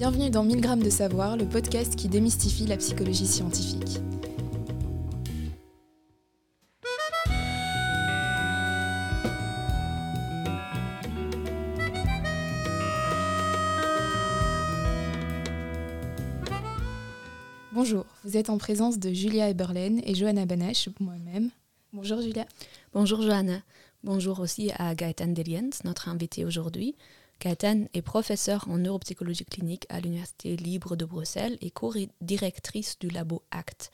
Bienvenue dans 1000 grammes de savoir, le podcast qui démystifie la psychologie scientifique. Bonjour, vous êtes en présence de Julia Eberlen et Johanna Banache, moi-même. Bonjour Julia. Bonjour Johanna. Bonjour aussi à Gaëtan Deliens, notre invité aujourd'hui. Gaëtan est professeure en neuropsychologie clinique à l'Université libre de Bruxelles et co-directrice du labo ACT,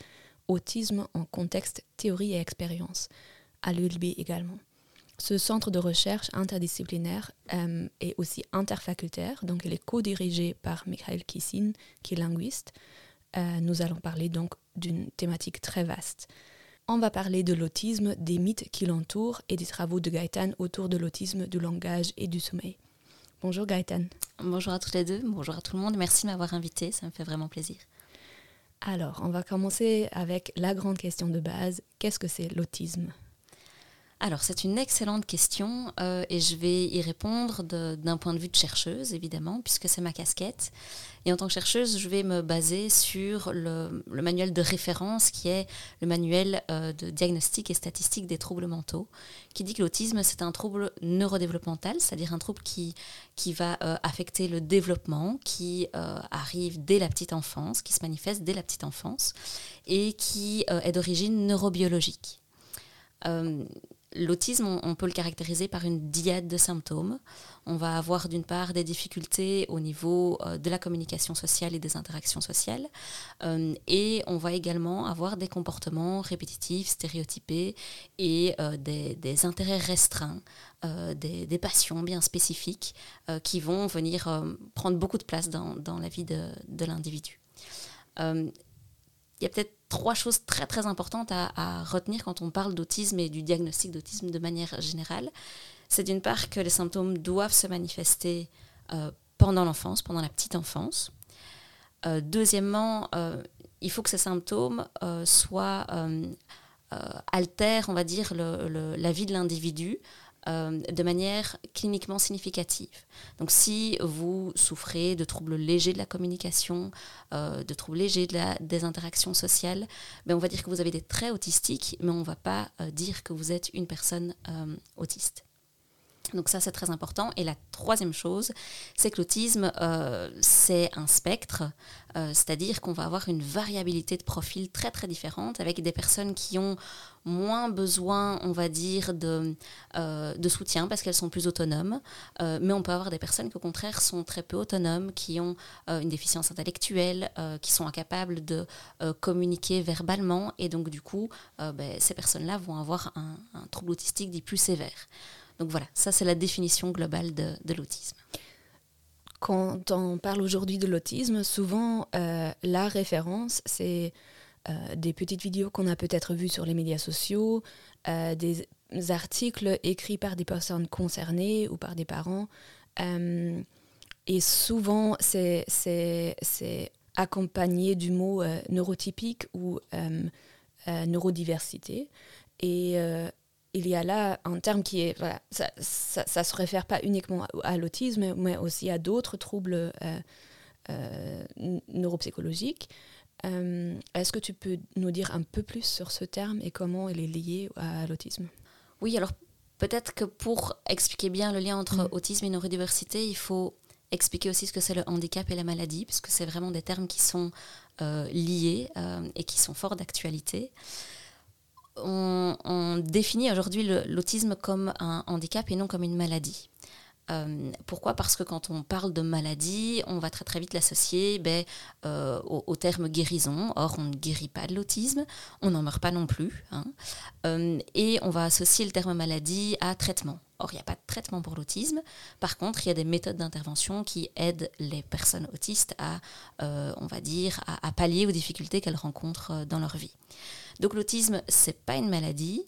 Autisme en contexte théorie et expérience, à l'ULB également. Ce centre de recherche interdisciplinaire euh, est aussi interfacultaire, donc il est co-dirigé par Michael Kissin, qui est linguiste. Euh, nous allons parler donc d'une thématique très vaste. On va parler de l'autisme, des mythes qui l'entourent et des travaux de Gaëtan autour de l'autisme, du langage et du sommeil. Bonjour Gaëtan. Bonjour à toutes les deux, bonjour à tout le monde. Merci de m'avoir invité, ça me fait vraiment plaisir. Alors, on va commencer avec la grande question de base. Qu'est-ce que c'est l'autisme? Alors, c'est une excellente question euh, et je vais y répondre d'un point de vue de chercheuse, évidemment, puisque c'est ma casquette. Et en tant que chercheuse, je vais me baser sur le, manuel de référence qui est le manuel euh, de diagnostic et statistique des troubles mentaux, qui dit que l'autisme, c'est un trouble neurodéveloppemental, c'est-à-dire un trouble qui, va euh, affecter le développement, qui arrive dès la petite enfance, qui se manifeste dès la petite enfance et qui est d'origine neurobiologique. L'autisme, on, peut le caractériser par une diade de symptômes. On va avoir d'une part des difficultés au niveau euh, de la communication sociale et des interactions sociales, euh, et on va également avoir des comportements répétitifs, stéréotypés et euh, des, intérêts restreints, des, passions bien spécifiques qui vont venir prendre beaucoup de place dans, la vie de, de l'individu. Il y a peut-être trois choses très très importantes à, retenir quand on parle d'autisme et du diagnostic d'autisme de manière générale. C'est d'une part que les symptômes doivent se manifester euh, pendant l'enfance, pendant la petite enfance. Euh, deuxièmement, euh, il faut que ces symptômes soient altèrent, on va dire, la vie de l'individu euh, de manière cliniquement significative. Donc si vous souffrez de troubles légers de la communication, euh, de troubles légers de la, des interactions sociales, ben on va dire que vous avez des traits autistiques, mais on ne va pas euh, dire que vous êtes une personne autiste. Donc ça, c'est très important. Et la troisième chose, c'est que l'autisme, euh, c'est un spectre, euh, c'est-à-dire qu'on va avoir une variabilité de profils très très différente avec des personnes qui ont moins besoin, on va dire, de, euh, soutien parce qu'elles sont plus autonomes. mais on peut avoir des personnes qui, au contraire, sont très peu autonomes, qui ont une déficience intellectuelle, qui sont incapables de communiquer verbalement. Et donc, du coup, ben, ces personnes-là vont avoir un, un trouble autistique dit plus sévère. Donc voilà, ça c'est la définition globale de, l'autisme. Quand on parle aujourd'hui de l'autisme, souvent euh, la référence, c'est euh, des petites vidéos qu'on a peut-être vues sur les médias sociaux, euh, des articles écrits par des personnes concernées ou par des parents. et souvent, c'est accompagné du mot neurotypique ou neurodiversité. Et il y a là un terme qui est, voilà, ça ne se réfère pas uniquement à, l'autisme, mais aussi à d'autres troubles euh, euh, neuropsychologiques. Euh, est-ce que tu peux nous dire un peu plus sur ce terme et comment il est lié à l'autisme? Oui, alors peut-être que pour expliquer bien le lien entre mm. autisme et neurodiversité, il faut expliquer aussi ce que c'est le handicap et la maladie, puisque c'est vraiment des termes qui sont liés et qui sont forts d'actualité on, définit aujourd'hui l'autisme comme un handicap et non comme une maladie. Euh, pourquoi? Parce que quand on parle de maladie, on va très très vite l'associer ben, euh, au, terme guérison. Or, on ne guérit pas de l'autisme, on n'en meurt pas non plus. Hein. Euh, et on va associer le terme maladie à traitement. Or, il n'y a pas de traitement pour l'autisme. Par contre, il y a des méthodes d'intervention qui aident les personnes autistes à, on va dire, à pallier aux difficultés qu'elles rencontrent dans leur vie. Donc l'autisme, c'est pas une maladie,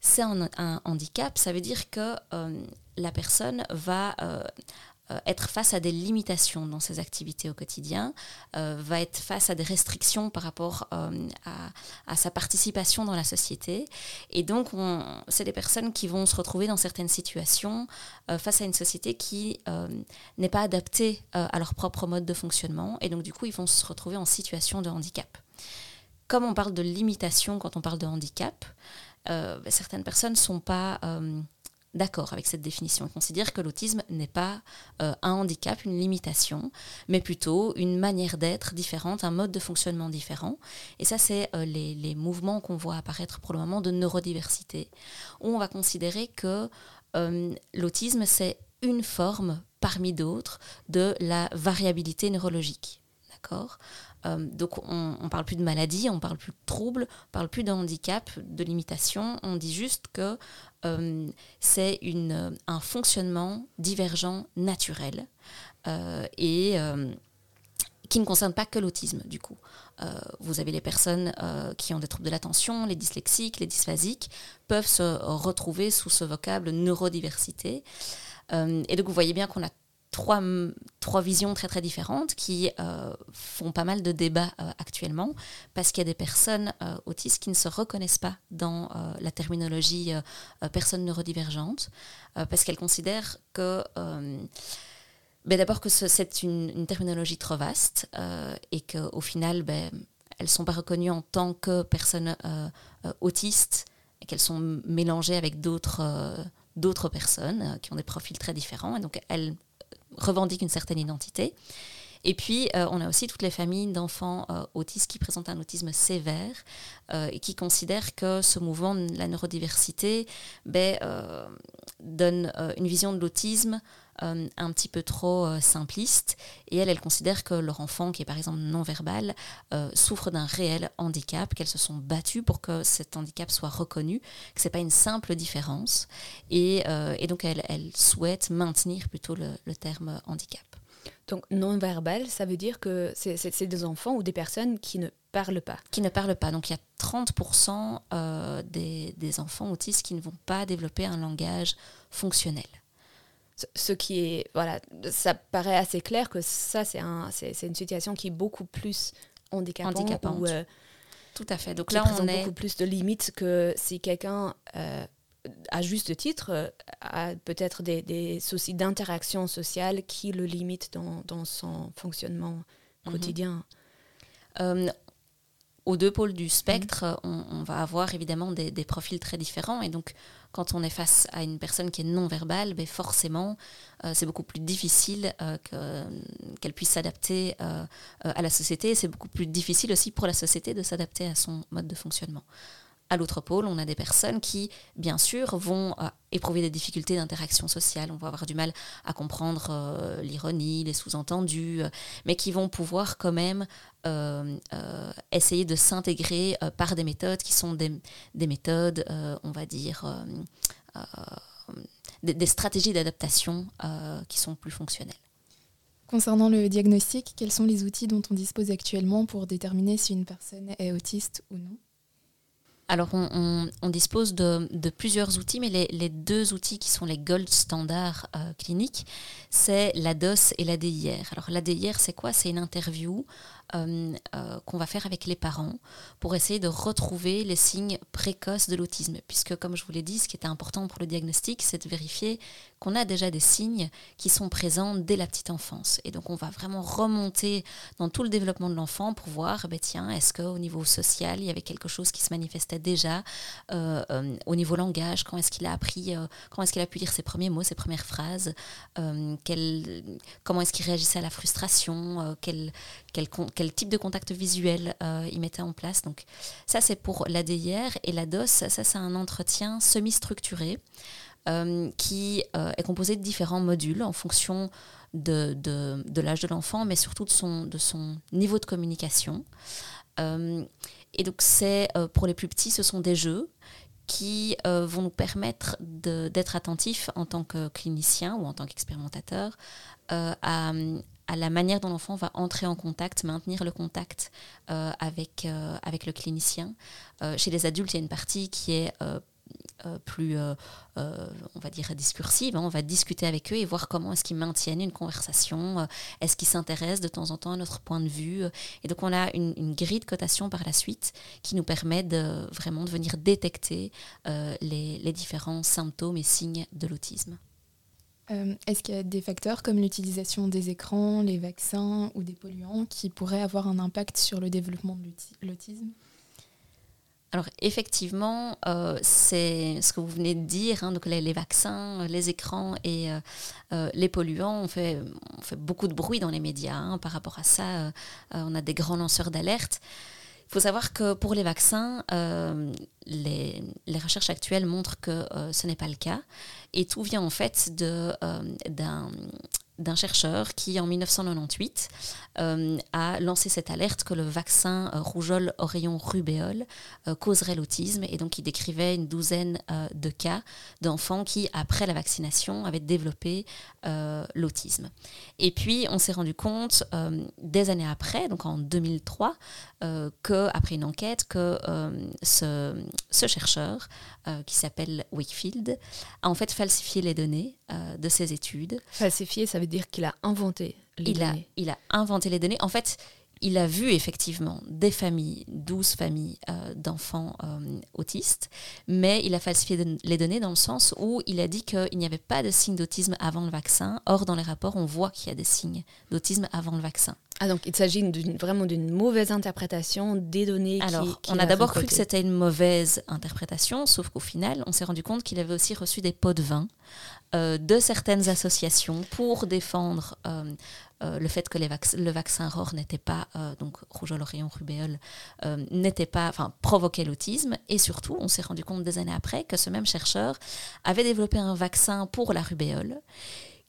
c'est un, handicap. Ça veut dire que euh, la personne va euh, euh, être face à des limitations dans ses activités au quotidien, euh, va être face à des restrictions par rapport euh, à, sa participation dans la société. Et donc, c'est des personnes qui vont se retrouver dans certaines situations face à une société qui n'est pas adaptée à leur propre mode de fonctionnement. Et donc, du coup, ils vont se retrouver en situation de handicap. Comme on parle de limitation quand on parle de handicap, certaines personnes ne sont pas d'accord avec cette définition. On considère que l'autisme n'est pas euh, un handicap, une limitation, mais plutôt une manière d'être différente, un mode de fonctionnement différent. Et ça, c'est euh, les, mouvements qu'on voit apparaître pour le moment de neurodiversité, où on va considérer que euh, l'autisme, c'est une forme parmi d'autres de la variabilité neurologique. D'accord donc on ne parle plus de maladie, on parle plus de troubles, on parle plus de handicap, de limitation, on dit juste que euh, c'est euh, un fonctionnement divergent naturel euh, et qui ne concerne pas que l'autisme du coup. vous avez les personnes qui ont des troubles de l'attention, les dyslexiques, les dysphasiques, peuvent se retrouver sous ce vocable neurodiversité. et donc vous voyez bien qu'on a trois, trois visions très très différentes qui euh, font pas mal de débats euh, actuellement parce qu'il y a des personnes euh, autistes qui ne se reconnaissent pas dans la terminologie personne neurodivergente parce qu'elles considèrent que ben d'abord que c'est une, terminologie trop vaste et qu'au final ben, elles ne sont pas reconnues en tant que personnes autistes et qu'elles sont mélangées avec d'autres d'autres personnes qui ont des profils très différents. Et donc elles revendiquent une certaine identité. Et puis, euh, on a aussi toutes les familles d'enfants euh, autistes qui présentent un autisme sévère euh, et qui considèrent que ce mouvement de la neurodiversité ben, donne une vision de l'autisme un petit peu trop simpliste. Et elles, elles considèrent que leur enfant, qui est par exemple non-verbal, souffre d'un réel handicap, qu'elles se sont battues pour que cet handicap soit reconnu, que ce n'est pas une simple différence. Et, donc, elles, elles, souhaitent maintenir plutôt le terme handicap. Donc non-verbal, ça veut dire que c'est des enfants ou des personnes qui ne parlent pas. Qui ne parlent pas. Donc il y a 30% euh, des, des, enfants autistes qui ne vont pas développer un langage fonctionnel. Ce, qui est, voilà, ça paraît assez clair que ça, c'est un, une situation qui est beaucoup plus handicapante. handicapante. Euh, Tout à fait. Donc là, on a beaucoup plus de limites que si quelqu'un euh, à juste titre, euh, a peut-être des, soucis d'interaction sociale qui le limitent dans, son fonctionnement mhm. quotidien. Euh, aux deux pôles du spectre, mhm. on, va avoir évidemment des, profils très différents. Et donc, quand on est face à une personne qui est non-verbale, ben forcément, euh, c'est beaucoup plus difficile qu'elle puisse s'adapter à la société. C'est beaucoup plus difficile aussi pour la société de s'adapter à son mode de fonctionnement. À l'autre pôle, on a des personnes qui, bien sûr, vont euh, éprouver des difficultés d'interaction sociale, on va avoir du mal à comprendre euh, l'ironie, les sous-entendus, euh, mais qui vont pouvoir quand même essayer de s'intégrer par des méthodes qui sont des, méthodes, on va dire, des, des, stratégies d'adaptation qui sont plus fonctionnelles. Concernant le diagnostic, quels sont les outils dont on dispose actuellement pour déterminer si une personne est autiste ou non? Alors, on, dispose de, plusieurs outils, mais les, deux outils qui sont les gold standards euh, cliniques, c'est la DOS et la DIR. Alors, la DIR, c'est quoi? C'est une interview euh, euh, qu'on va faire avec les parents pour essayer de retrouver les signes précoces de l'autisme. Puisque, comme je vous l'ai dit, ce qui est important pour le diagnostic, c'est de vérifier qu'on a déjà des signes qui sont présents dès la petite enfance. Et donc, on va vraiment remonter dans tout le développement de l'enfant pour voir, ben, tiens, est-ce qu'au niveau social, il y avait quelque chose qui se manifestait déjà euh, au niveau langage Quand est-ce qu'il a appris, quand est-ce qu'il a pu dire ses premiers mots, ses premières phrases Comment est-ce qu'il réagissait à la frustration quel, quel, type de contact visuel euh, il mettait en place. Donc ça, c'est pour l'ADIR. Et la DOS, ça, c'est un entretien semi-structuré euh, qui euh, est composé de différents modules en fonction de, l'âge de l'enfant, mais surtout de son, niveau de communication. et donc, c'est pour les plus petits, ce sont des jeux qui vont nous permettre d'être attentifs en tant que clinicien ou en tant qu'expérimentateur à, à la manière dont l'enfant va entrer en contact, maintenir le contact euh, avec, euh, avec le clinicien. Euh, chez les adultes, il y a une partie qui est plus, on va dire, discursive. Hein. On va discuter avec eux et voir comment est-ce qu'ils maintiennent une conversation, est-ce qu'ils s'intéressent de temps en temps à notre point de vue. Et donc on a une, grille de cotation par la suite qui nous permet de vraiment de venir détecter les, les différents symptômes et signes de l'autisme. Euh, est-ce qu'il y a des facteurs comme l'utilisation des écrans, les vaccins ou des polluants qui pourraient avoir un impact sur le développement de l'autisme? Alors effectivement, euh, c'est ce que vous venez de dire, hein, donc les, vaccins, les écrans et euh, les polluants, on fait, beaucoup de bruit dans les médias hein, par rapport à ça. on a des grands lanceurs d'alerte. Il faut savoir que pour les vaccins, les, les, recherches actuelles montrent que ce n'est pas le cas. Et tout vient en fait euh, d'un chercheur qui, en 1998, euh, a lancé cette alerte que le vaccin euh, rougeole oreillon rubéole causerait l'autisme. Et donc, il décrivait une douzaine de cas d'enfants qui, après la vaccination, avaient développé l'autisme. Et puis, on s'est rendu compte, des années après, donc en 2003, que, après une enquête, que ce, ce, chercheur, qui s'appelle Wakefield, a en fait falsifié les données euh, de ses études. Falsifié, ça veut dire qu'il a inventé les il données. A, il a inventé les données. En fait, il a vu effectivement des familles, 12 familles euh, d'enfants euh, autistes, mais il a falsifié les données dans le sens où il a dit qu'il n'y avait pas de signes d'autisme avant le vaccin. Or, dans les rapports, on voit qu'il y a des signes d'autisme avant le vaccin. Ah, donc il s'agit vraiment d'une mauvaise interprétation des données Alors, on a, d'abord cru que c'était une mauvaise interprétation, sauf qu'au final, on s'est rendu compte qu'il avait aussi reçu des pots de vin euh, de certaines associations pour défendre euh, le fait que le vaccin ROR n'était pas, euh, donc rougeole, oreillon, rubéole, euh, n'était pas, enfin, provoquait l'autisme. Et surtout, on s'est rendu compte des années après que ce même chercheur avait développé un vaccin pour la rubéole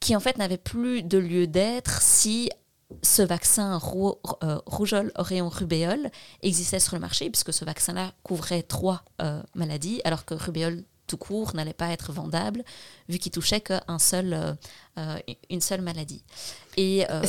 qui en fait n'avait plus de lieu d'être si ce vaccin rougeole, oreillon, rubéole existait sur le marché, puisque ce vaccin-là couvrait trois maladies, alors que rubéole tout court n'allait pas être vendable vu qu'il touchait qu'une seul, euh, une seule maladie. Euh,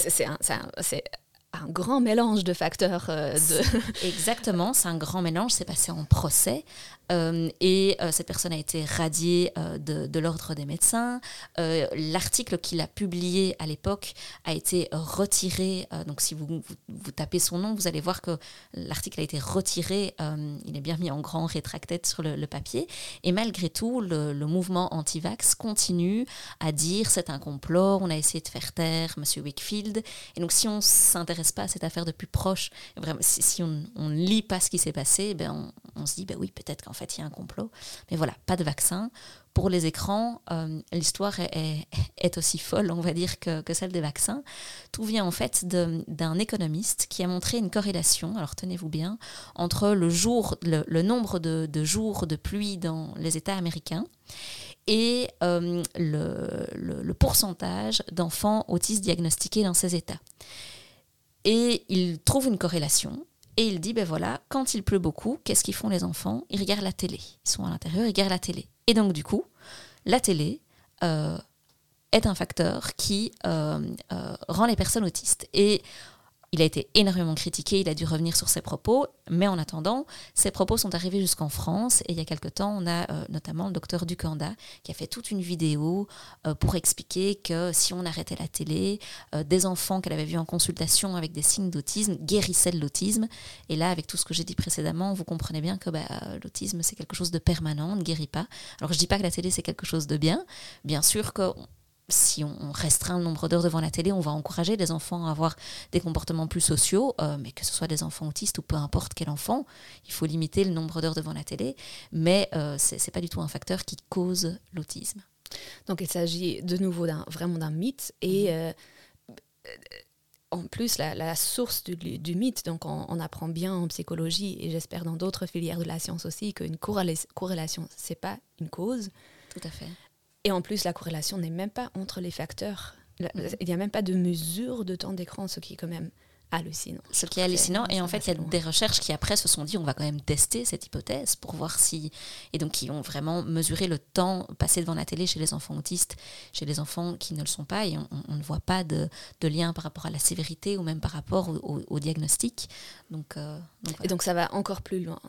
un grand mélange de facteurs. Euh, de... Exactement, c'est un grand mélange. C'est passé en procès euh, et euh, cette personne a été radiée de, de l'ordre des médecins. L'article qu'il a publié à l'époque a été retiré. donc, si vous, vous, tapez son nom, vous allez voir que l'article a été retiré. il est bien mis en grand rétracté sur le, papier. Et malgré tout, le, le mouvement anti-vax continue à dire c'est un complot. On a essayé de faire taire M. Wickfield. Et donc, si on s'intéresse pas cette affaire de plus proche, vraiment, si, on ne lit pas ce qui s'est passé, ben on, se dit, ben oui, peut-être qu'en fait, il y a un complot. Mais voilà, pas de vaccin. Pour les écrans, euh, l'histoire est, aussi folle, on va dire, que, celle des vaccins. Tout vient en fait d'un économiste qui a montré une corrélation, alors tenez-vous bien, entre le, jour, le, nombre de, jours de pluie dans les États américains et euh, le, pourcentage d'enfants autistes diagnostiqués dans ces États. Et il trouve une corrélation. Et il dit, ben voilà, quand il pleut beaucoup, qu'est-ce qu'ils font les enfants? Ils regardent la télé. Ils sont à l'intérieur, ils regardent la télé. Et donc, du coup, la télé euh, est un facteur qui euh, euh, rend les personnes autistes. Et il a été énormément critiqué, il a dû revenir sur ses propos, mais en attendant, ses propos sont arrivés jusqu'en France et il y a quelque temps, on a euh, notamment le docteur Ducanda qui a fait toute une vidéo euh, pour expliquer que si on arrêtait la télé, euh, des enfants qu'elle avait vus en consultation avec des signes d'autisme guérissaient de l'autisme. Et là, avec tout ce que j'ai dit précédemment, vous comprenez bien que bah, l'autisme, c'est quelque chose de permanent, on ne guérit pas. Alors je ne dis pas que la télé, c'est quelque chose de bien. Bien sûr que si on restreint le nombre d'heures devant la télé, on va encourager les enfants à avoir des comportements plus sociaux, euh, mais que ce soit des enfants autistes ou peu importe quel enfant, il faut limiter le nombre d'heures devant la télé, mais euh, ce n'est pas du tout un facteur qui cause l'autisme. Donc il s'agit de nouveau vraiment d'un mythe et mhm. euh, en plus la, source du, mythe, donc on, apprend bien en psychologie et j'espère dans d'autres filières de la science aussi qu'une corrélation, c'est pas une cause. Tout à fait. Et en plus, la corrélation n'est même pas entre les facteurs. Il n'y a même pas de mesure de temps d'écran, ce qui est quand même hallucinant. Ce qui est hallucinant. Et en fait, il y a des recherches qui après se sont dit on va quand même tester cette hypothèse pour voir si. Et donc, qui ont vraiment mesuré le temps passé devant la télé chez les enfants autistes, chez les enfants qui ne le sont pas. Et on, ne voit pas de, de, lien par rapport à la sévérité ou même par rapport au, diagnostic. Donc, euh, Et donc, ça va encore plus loin.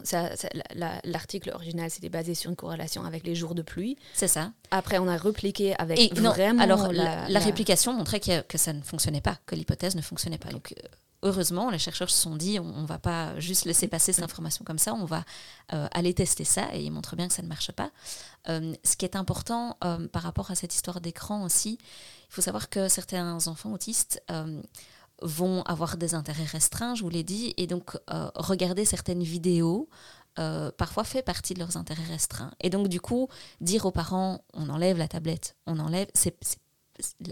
L'article original, c'était basé sur une corrélation avec les jours de pluie. C'est ça. Après, on a repliqué avec vraiment. alors, la, réplication montrait que, que, ça ne fonctionnait pas, que l'hypothèse ne fonctionnait pas. Donc, euh, heureusement, les chercheurs se sont dit, on ne va pas juste laisser passer cette information comme ça, on va euh, aller tester ça, et ils montrent bien que ça ne marche pas. Euh, ce qui est important euh, par rapport à cette histoire d'écran aussi, il faut savoir que certains enfants autistes vont avoir des intérêts restreints, je vous l'ai dit, et donc regarder certaines vidéos. parfois fait partie de leurs intérêts restreints. Et donc, du coup, dire aux parents, on enlève la tablette, on enlève, c'est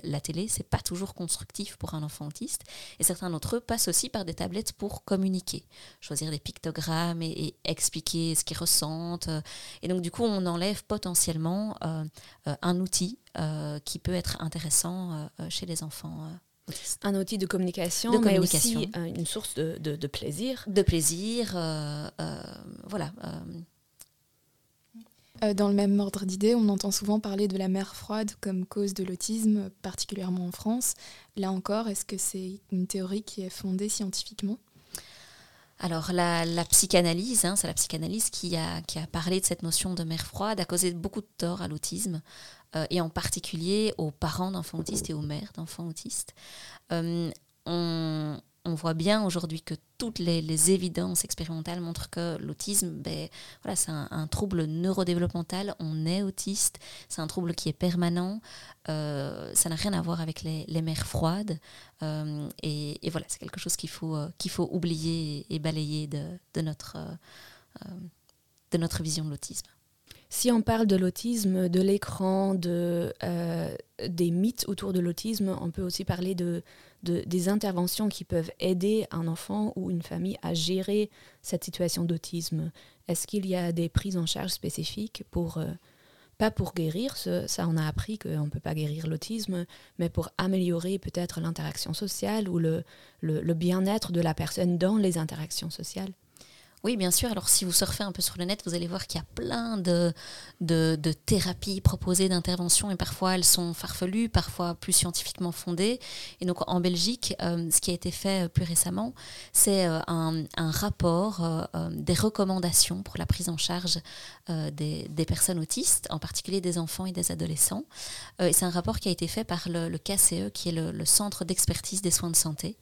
la télé, c'est pas toujours constructif pour un enfant autiste. Et certains d'entre eux passent aussi par des tablettes pour communiquer, choisir des pictogrammes et, expliquer ce qu'ils ressentent. Et donc, du coup, on enlève potentiellement euh, euh, un outil euh, qui peut être intéressant chez les enfants. Autistes. Un outil de communication, de mais aussi une source de, de, plaisir. De plaisir, voilà. Euh, dans le même ordre d'idée, on entend souvent parler de la mer froide comme cause de l'autisme, particulièrement en France. Là encore, est-ce que c'est une théorie qui est fondée scientifiquement? Alors la, psychanalyse, hein, c'est la psychanalyse qui a, qui a parlé de cette notion de mer froide, a causé beaucoup de tort à l'autisme, euh, et en particulier aux parents d'enfants autistes et aux mères d'enfants autistes. Euh, on, on voit bien aujourd'hui que toutes les, évidences expérimentales montrent que l'autisme, ben, voilà, c'est un, trouble neurodéveloppemental, on est autiste, c'est un trouble qui est permanent, euh, ça n'a rien à voir avec les, mers froides, euh, et, voilà, c'est quelque chose qu'il faut, euh, oublier et, balayer de notre vision de l'autisme. Si on parle de l'autisme, de l'écran, de, des mythes autour de l'autisme, on peut aussi parler de des interventions qui peuvent aider un enfant ou une famille à gérer cette situation d'autisme. Est-ce qu'il y a des prises en charge spécifiques pour, euh, pas pour guérir, ça on a appris qu'on ne peut pas guérir l'autisme, mais pour améliorer peut-être l'interaction sociale ou le bien-être de la personne dans les interactions sociales? Oui, bien sûr. Alors, si vous surfez un peu sur le net, vous allez voir qu'il y a plein de, thérapies proposées, d'interventions, et parfois elles sont farfelues, parfois plus scientifiquement fondées. Et donc, en Belgique, euh, ce qui a été fait euh, plus récemment, c'est euh, un, rapport des recommandations pour la prise en charge des, personnes autistes, en particulier des enfants et des adolescents. et c'est un rapport qui a été fait par le, KCE, qui est le Centre d'expertise des soins de santé,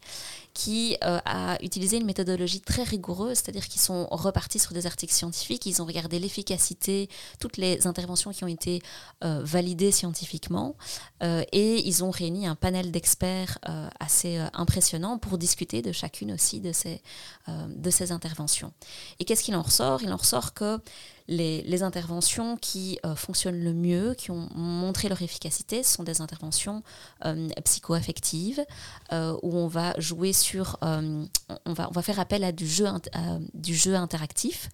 qui a utilisé une méthodologie très rigoureuse, c'est-à-dire qu'ils sont repartis sur des articles scientifiques, ils ont regardé l'efficacité, toutes les interventions qui ont été euh, validées scientifiquement, euh, et ils ont réuni un panel d'experts euh, assez impressionnant pour discuter de chacune aussi de ces, de ces interventions. Et qu'est-ce qu'il en ressort? Il en ressort que les, interventions qui euh, fonctionnent le mieux, qui ont montré leur efficacité, sont des interventions euh, psychoaffectives euh, où on va jouer sur, on, va, on va faire appel à du jeu, du jeu interactif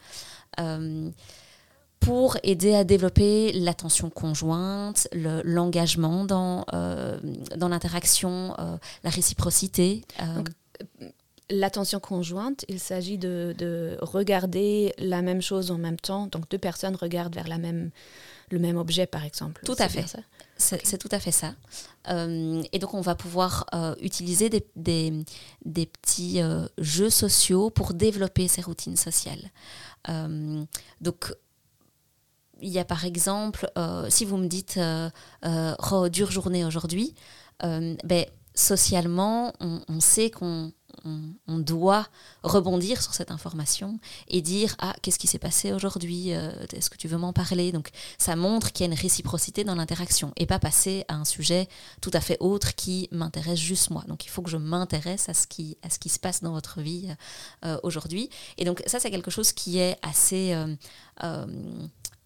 pour aider à développer l'attention conjointe, l'engagement dans, dans l'interaction, la réciprocité l'attention conjointe, il s'agit de, regarder la même chose en même temps. Donc deux personnes regardent vers la même, le même objet, par exemple. Tout à fait. C'est tout à fait ça. Euh, et donc on va pouvoir euh, utiliser des, des, petits euh, jeux sociaux pour développer ces routines sociales. donc il y a par exemple, si vous me dites oh, dure journée aujourd'hui, ben, socialement, on sait qu'on on, doit rebondir sur cette information et dire ah qu'est-ce qui s'est passé aujourd'hui euh, est-ce que tu veux m'en parler? Donc ça montre qu'il y a une réciprocité dans l'interaction et pas passer à un sujet tout à fait autre qui m'intéresse juste moi. Donc il faut que je m'intéresse à ce qui à ce qui se passe dans votre vie euh, aujourd'hui. Et donc ça c'est quelque chose qui est assez euh,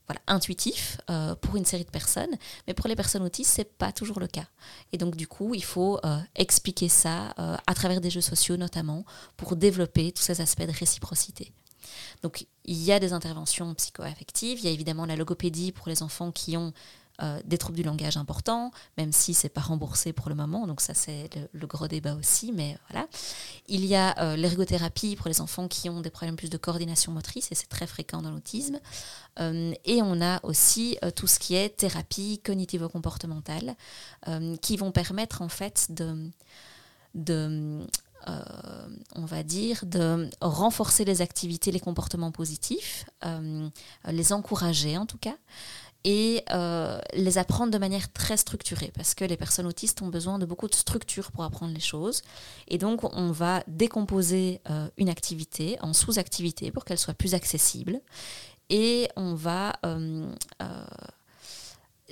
voilà, intuitif euh, pour une série de personnes, mais pour les personnes autistes, c'est pas toujours le cas. Et donc du coup, il faut euh, expliquer ça euh, à travers des jeux sociaux notamment pour développer tous ces aspects de réciprocité. Donc il y a des interventions psychoaffectives, il y a évidemment la logopédie pour les enfants qui ont des troubles du langage importants, même si c'est pas remboursé pour le moment, donc ça c'est le, gros débat aussi, mais voilà. Il y a l'ergothérapie pour les enfants qui ont des problèmes plus de coordination motrice, et c'est très fréquent dans l'autisme. et on a aussi tout ce qui est thérapie cognitivo-comportementale, qui vont permettre en fait de euh, on va dire, de renforcer les activités, les comportements positifs, euh, les encourager en tout cas, et euh, les apprendre de manière très structurée, parce que les personnes autistes ont besoin de beaucoup de structure pour apprendre les choses. Et donc, on va décomposer une activité en sous-activités pour qu'elle soit plus accessible. Et on va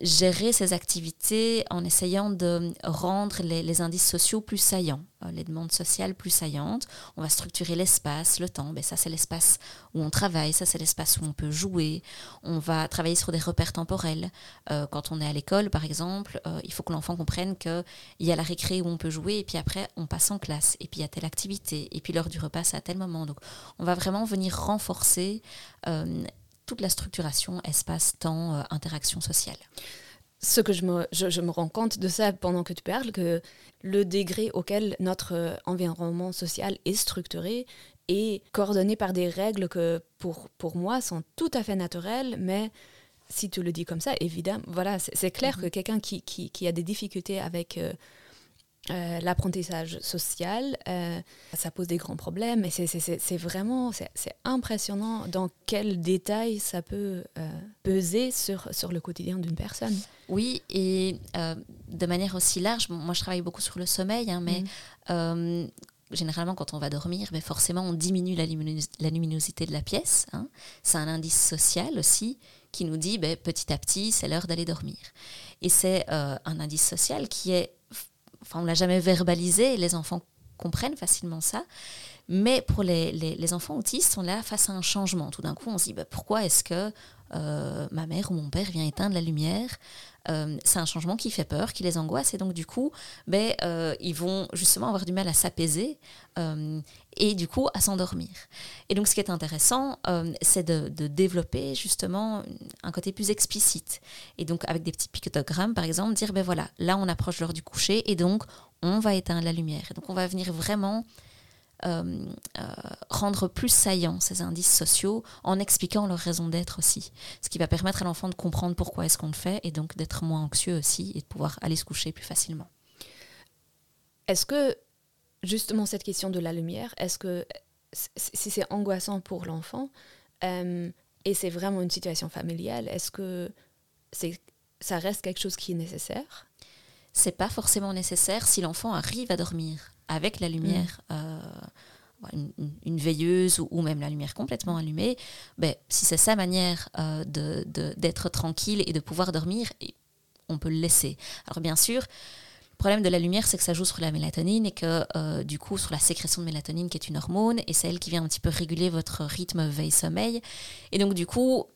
gérer ces activités en essayant de rendre les, indices sociaux plus saillants, euh, les demandes sociales plus saillantes. On va structurer l'espace, le temps. Ben ça, c'est l'espace où on travaille, ça, c'est l'espace où on peut jouer. On va travailler sur des repères temporels. Euh, quand on est à l'école, par exemple, euh, il faut que l'enfant comprenne qu'il y a la récré où on peut jouer, et puis après, on passe en classe, et puis il y a telle activité, et puis l'heure du repas, c'est à tel moment. Donc, on va vraiment venir renforcer toute la structuration espace-temps, euh, interaction sociale. Ce que je me, je, me, rends compte de ça pendant que tu parles, que le degré auquel notre euh, environnement social est structuré est coordonné par des règles que pour, pour moi sont tout à fait naturelles, mais si tu le dis comme ça, évidemment, voilà, c'est clair mm-hmm. que quelqu'un qui, qui, qui, a des difficultés avec euh, euh, l'apprentissage social, euh, ça pose des grands problèmes et c'est vraiment c'est impressionnant dans quel détail ça peut euh, peser sur, sur le quotidien d'une personne. Oui, et de manière aussi large, moi je travaille beaucoup sur le sommeil, hein, mais mm. généralement quand on va dormir, mais ben, forcément on diminue la, la luminosité de la pièce. Hein. C'est un indice social aussi qui nous dit ben, petit à petit c'est l'heure d'aller dormir. Et c'est un indice social qui est enfin on l'a jamais verbalisé, les enfants comprennent facilement ça. Mais pour les, les, enfants autistes, on est là face à un changement. Tout d'un coup, on se dit bah, pourquoi est-ce que euh, ma mère ou mon père vient éteindre la lumière euh, C'est un changement qui fait peur, qui les angoisse. Et donc, du coup, ben, euh, ils vont justement avoir du mal à s'apaiser et du coup à s'endormir. Et donc, ce qui est intéressant, c'est de, de, développer justement un côté plus explicite. Et donc, avec des petits pictogrammes, par exemple, dire ben voilà, là, on approche l'heure du coucher et donc on va éteindre la lumière. Et donc, on va venir vraiment euh, euh, rendre plus saillants ces indices sociaux en expliquant leur raison d'être aussi. Ce qui va permettre à l'enfant de comprendre pourquoi est-ce qu'on le fait et donc d'être moins anxieux aussi et de pouvoir aller se coucher plus facilement. Est-ce que justement cette question de la lumière, est-ce que si c'est angoissant pour l'enfant euh, et c'est vraiment une situation familiale, est-ce que c'est ça reste quelque chose qui est nécessaire? C'est pas forcément nécessaire si l'enfant arrive à dormir avec la lumière. Mm. Euh, une, veilleuse ou, même la lumière complètement allumée, ben, si c'est sa manière euh, d'être tranquille et de pouvoir dormir, on peut le laisser. Alors bien sûr, le problème de la lumière, c'est que ça joue sur la mélatonine et que euh, du coup sur la sécrétion de mélatonine qui est une hormone et c'est elle qui vient un petit peu réguler votre rythme veille-sommeil. Et donc du coup,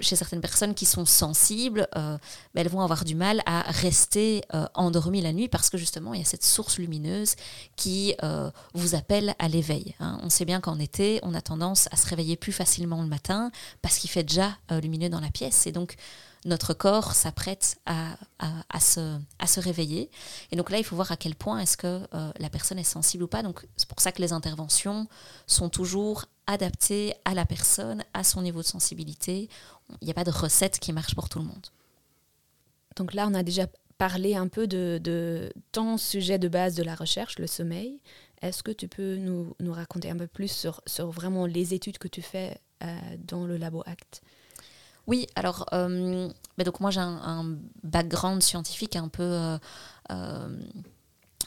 chez certaines personnes qui sont sensibles, euh, elles vont avoir du mal à rester euh, endormies la nuit parce que justement, il y a cette source lumineuse qui euh, vous appelle à l'éveil. Hein. On sait bien qu'en été, on a tendance à se réveiller plus facilement le matin parce qu'il fait déjà lumineux dans la pièce. Et donc, notre corps s'apprête à, à, se, à se réveiller. Et donc là, il faut voir à quel point est-ce que la personne est sensible ou pas. Donc c'est pour ça que les interventions sont toujours adaptées à la personne, à son niveau de sensibilité il n'y a pas de recette qui marche pour tout le monde. Donc là, on a déjà parlé un peu de, ton sujet de base de la recherche, le sommeil. Est-ce que tu peux nous, raconter un peu plus sur, vraiment les études que tu fais euh, dans le Labo Act Oui, alors, euh, donc moi j'ai un, background scientifique un peu... Euh,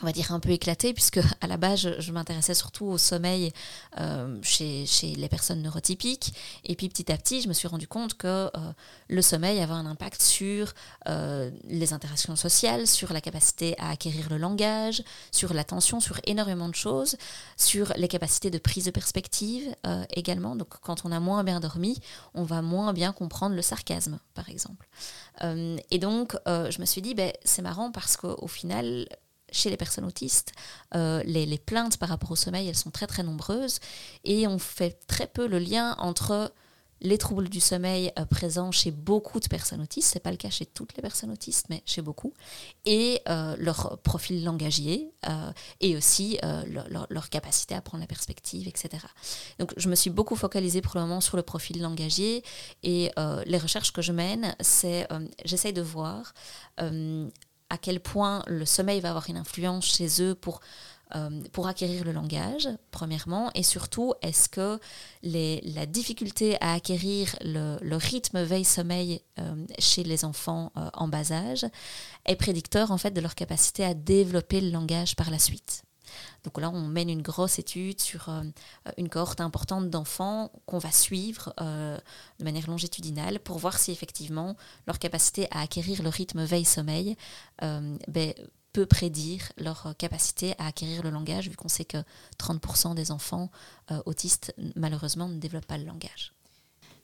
on va dire un peu éclaté puisque à la base je, m'intéressais surtout au sommeil euh, chez, chez, les personnes neurotypiques et puis petit à petit je me suis rendu compte que euh, le sommeil avait un impact sur euh, les interactions sociales, sur la capacité à acquérir le langage, sur l'attention, sur énormément de choses, sur les capacités de prise de perspective également. Donc quand on a moins bien dormi, on va moins bien comprendre le sarcasme par exemple. et donc je me suis dit ben, c'est marrant parce qu'au final chez les personnes autistes, euh, les, plaintes par rapport au sommeil, elles sont très très nombreuses. Et on fait très peu le lien entre les troubles du sommeil euh, présents chez beaucoup de personnes autistes, c'est pas le cas chez toutes les personnes autistes, mais chez beaucoup, et euh, leur profil langagier, et aussi leur, leur, capacité à prendre la perspective, etc. Donc je me suis beaucoup focalisée pour le moment sur le profil langagier, et les recherches que je mène, c'est j'essaye de voir à quel point le sommeil va avoir une influence chez eux pour euh, acquérir le langage, premièrement, et surtout, est-ce que la difficulté à acquérir le, rythme veille-sommeil euh, chez les enfants euh, en bas âge est prédicteur en fait de leur capacité à développer le langage par la suite donc là, on mène une grosse étude sur une cohorte importante d'enfants qu'on va suivre de manière longitudinale pour voir si effectivement leur capacité à acquérir le rythme veille-sommeil ben, peut prédire leur euh, capacité à acquérir le langage, vu qu'on sait que 30% des enfants euh, autistes, malheureusement, ne développent pas le langage.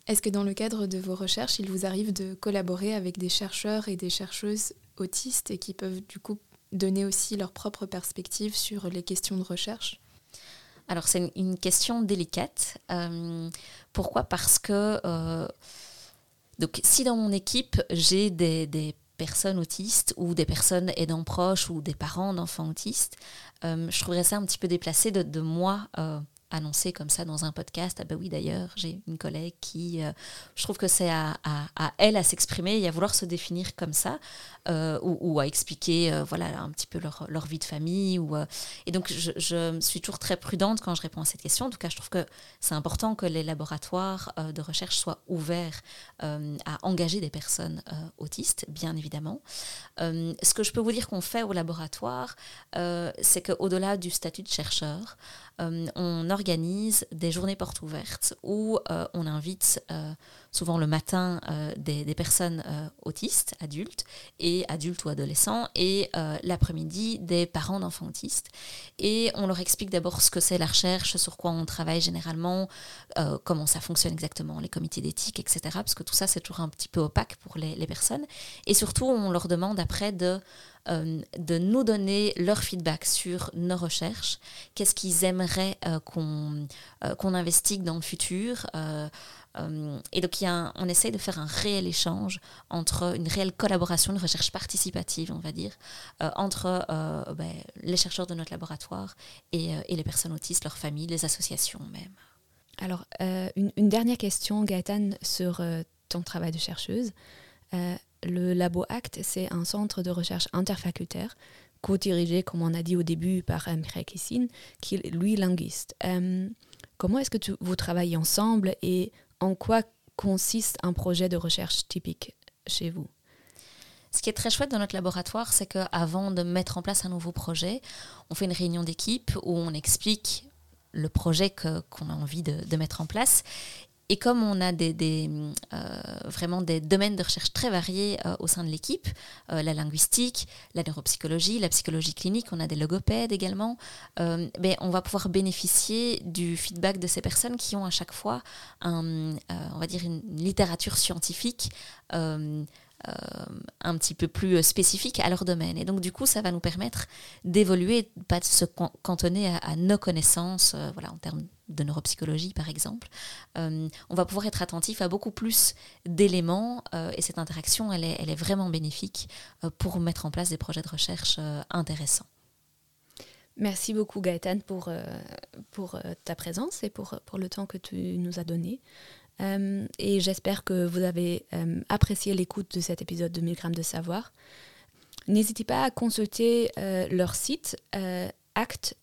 Est-ce que dans le cadre de vos recherches, il vous arrive de collaborer avec des chercheurs et des chercheuses autistes qui peuvent du coup donner aussi leur propre perspective sur les questions de recherche Alors c'est une question délicate. Euh, pourquoi? Parce que donc, si dans mon équipe, j'ai des, personnes autistes ou des personnes aidant proches ou des parents d'enfants autistes, euh, je trouverais ça un petit peu déplacé de, moi euh, annoncer comme ça dans un podcast. Ah ben oui, d'ailleurs, j'ai une collègue qui, euh, je trouve que c'est à, elle à s'exprimer et à vouloir se définir comme ça, euh, ou, à expliquer, euh, voilà, un petit peu leur, leur vie de famille. Ou, et donc, je, suis toujours très prudente quand je réponds à cette question. En tout cas, je trouve que c'est important que les laboratoires de recherche soient ouverts à engager des personnes autistes, bien évidemment. ce que je peux vous dire qu'on fait au laboratoire, c'est qu'au-delà du statut de chercheur, on organise des journées portes ouvertes où euh, on invite euh, souvent le matin des, personnes autistes, adultes, et adultes ou adolescents, et l'après-midi des parents d'enfants autistes. Et on leur explique d'abord ce que c'est la recherche, sur quoi on travaille généralement, comment ça fonctionne exactement, les comités d'éthique, etc. Parce que tout ça, c'est toujours un petit peu opaque pour les personnes. Et surtout, on leur demande après de euh, de nous donner leur feedback sur nos recherches, qu'est-ce qu'ils aimeraient euh, qu'on euh, qu'on investigue dans le futur. et donc, on essaye de faire un réel échange entre une réelle collaboration, une recherche participative, on va dire, entre ben, les chercheurs de notre laboratoire et, les personnes autistes, leurs familles, les associations même. Alors, une, une, dernière question, Gaëtan, sur ton travail de chercheuse. Le Labo Act, c'est un centre de recherche interfacultaire co-dirigé, comme on a dit au début, par M. Kissine, qui est lui linguiste. Euh, comment est-ce que vous travaillez ensemble et en quoi consiste un projet de recherche typique chez vous? Ce qui est très chouette dans notre laboratoire, c'est qu'avant de mettre en place un nouveau projet, on fait une réunion d'équipe où on explique le projet qu'on a envie de, mettre en place. Et comme on a euh, vraiment des domaines de recherche très variés euh, au sein de l'équipe, euh, la linguistique, la neuropsychologie, la psychologie clinique, on a des logopèdes également, ben, on va pouvoir bénéficier du feedback de ces personnes qui ont à chaque fois on va dire une littérature scientifique euh, un petit peu plus euh, spécifiques à leur domaine. Et donc, du coup, ça va nous permettre d'évoluer, pas de se cantonner à, nos connaissances, euh, en termes de neuropsychologie, par exemple. on va pouvoir être attentif à beaucoup plus d'éléments et cette interaction, elle est, vraiment bénéfique pour mettre en place des projets de recherche intéressants. Merci beaucoup Gaëtan pour, ta présence et pour le temps que tu nous as donné. Euh, et j'espère que vous avez euh, apprécié l'écoute de cet épisode de 1000 grammes de savoir. N'hésitez pas à consulter euh, leur site act.ulb.be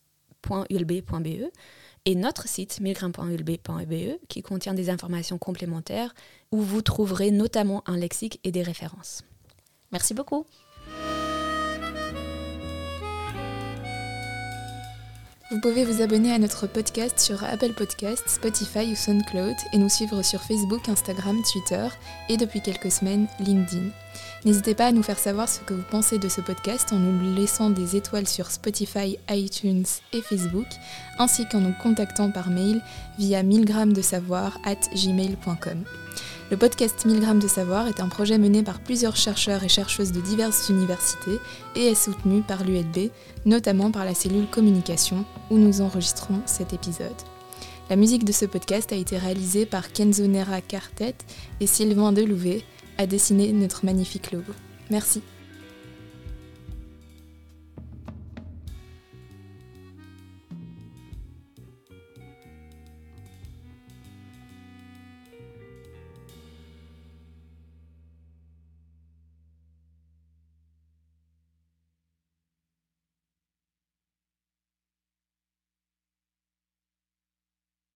et notre site 1000grammes.ulb.be qui contient des informations complémentaires où vous trouverez notamment un lexique et des références. Merci beaucoup. Vous pouvez vous abonner à notre podcast sur Apple Podcasts, Spotify ou SoundCloud et nous suivre sur Facebook, Instagram, Twitter et depuis quelques semaines LinkedIn. N'hésitez pas à nous faire savoir ce que vous pensez de ce podcast en nous laissant des étoiles sur Spotify, iTunes et Facebook, ainsi qu'en nous contactant par mail via 1000 de savoir at gmail.com. Le podcast 1000 grammes de savoir est un projet mené par plusieurs chercheurs et chercheuses de diverses universités et est soutenu par l'ULB, notamment par la cellule communication où nous enregistrons cet épisode. La musique de ce podcast a été réalisée par Kenzo Nera Quartet et Sylvain Delouvet a dessiné notre magnifique logo. Merci.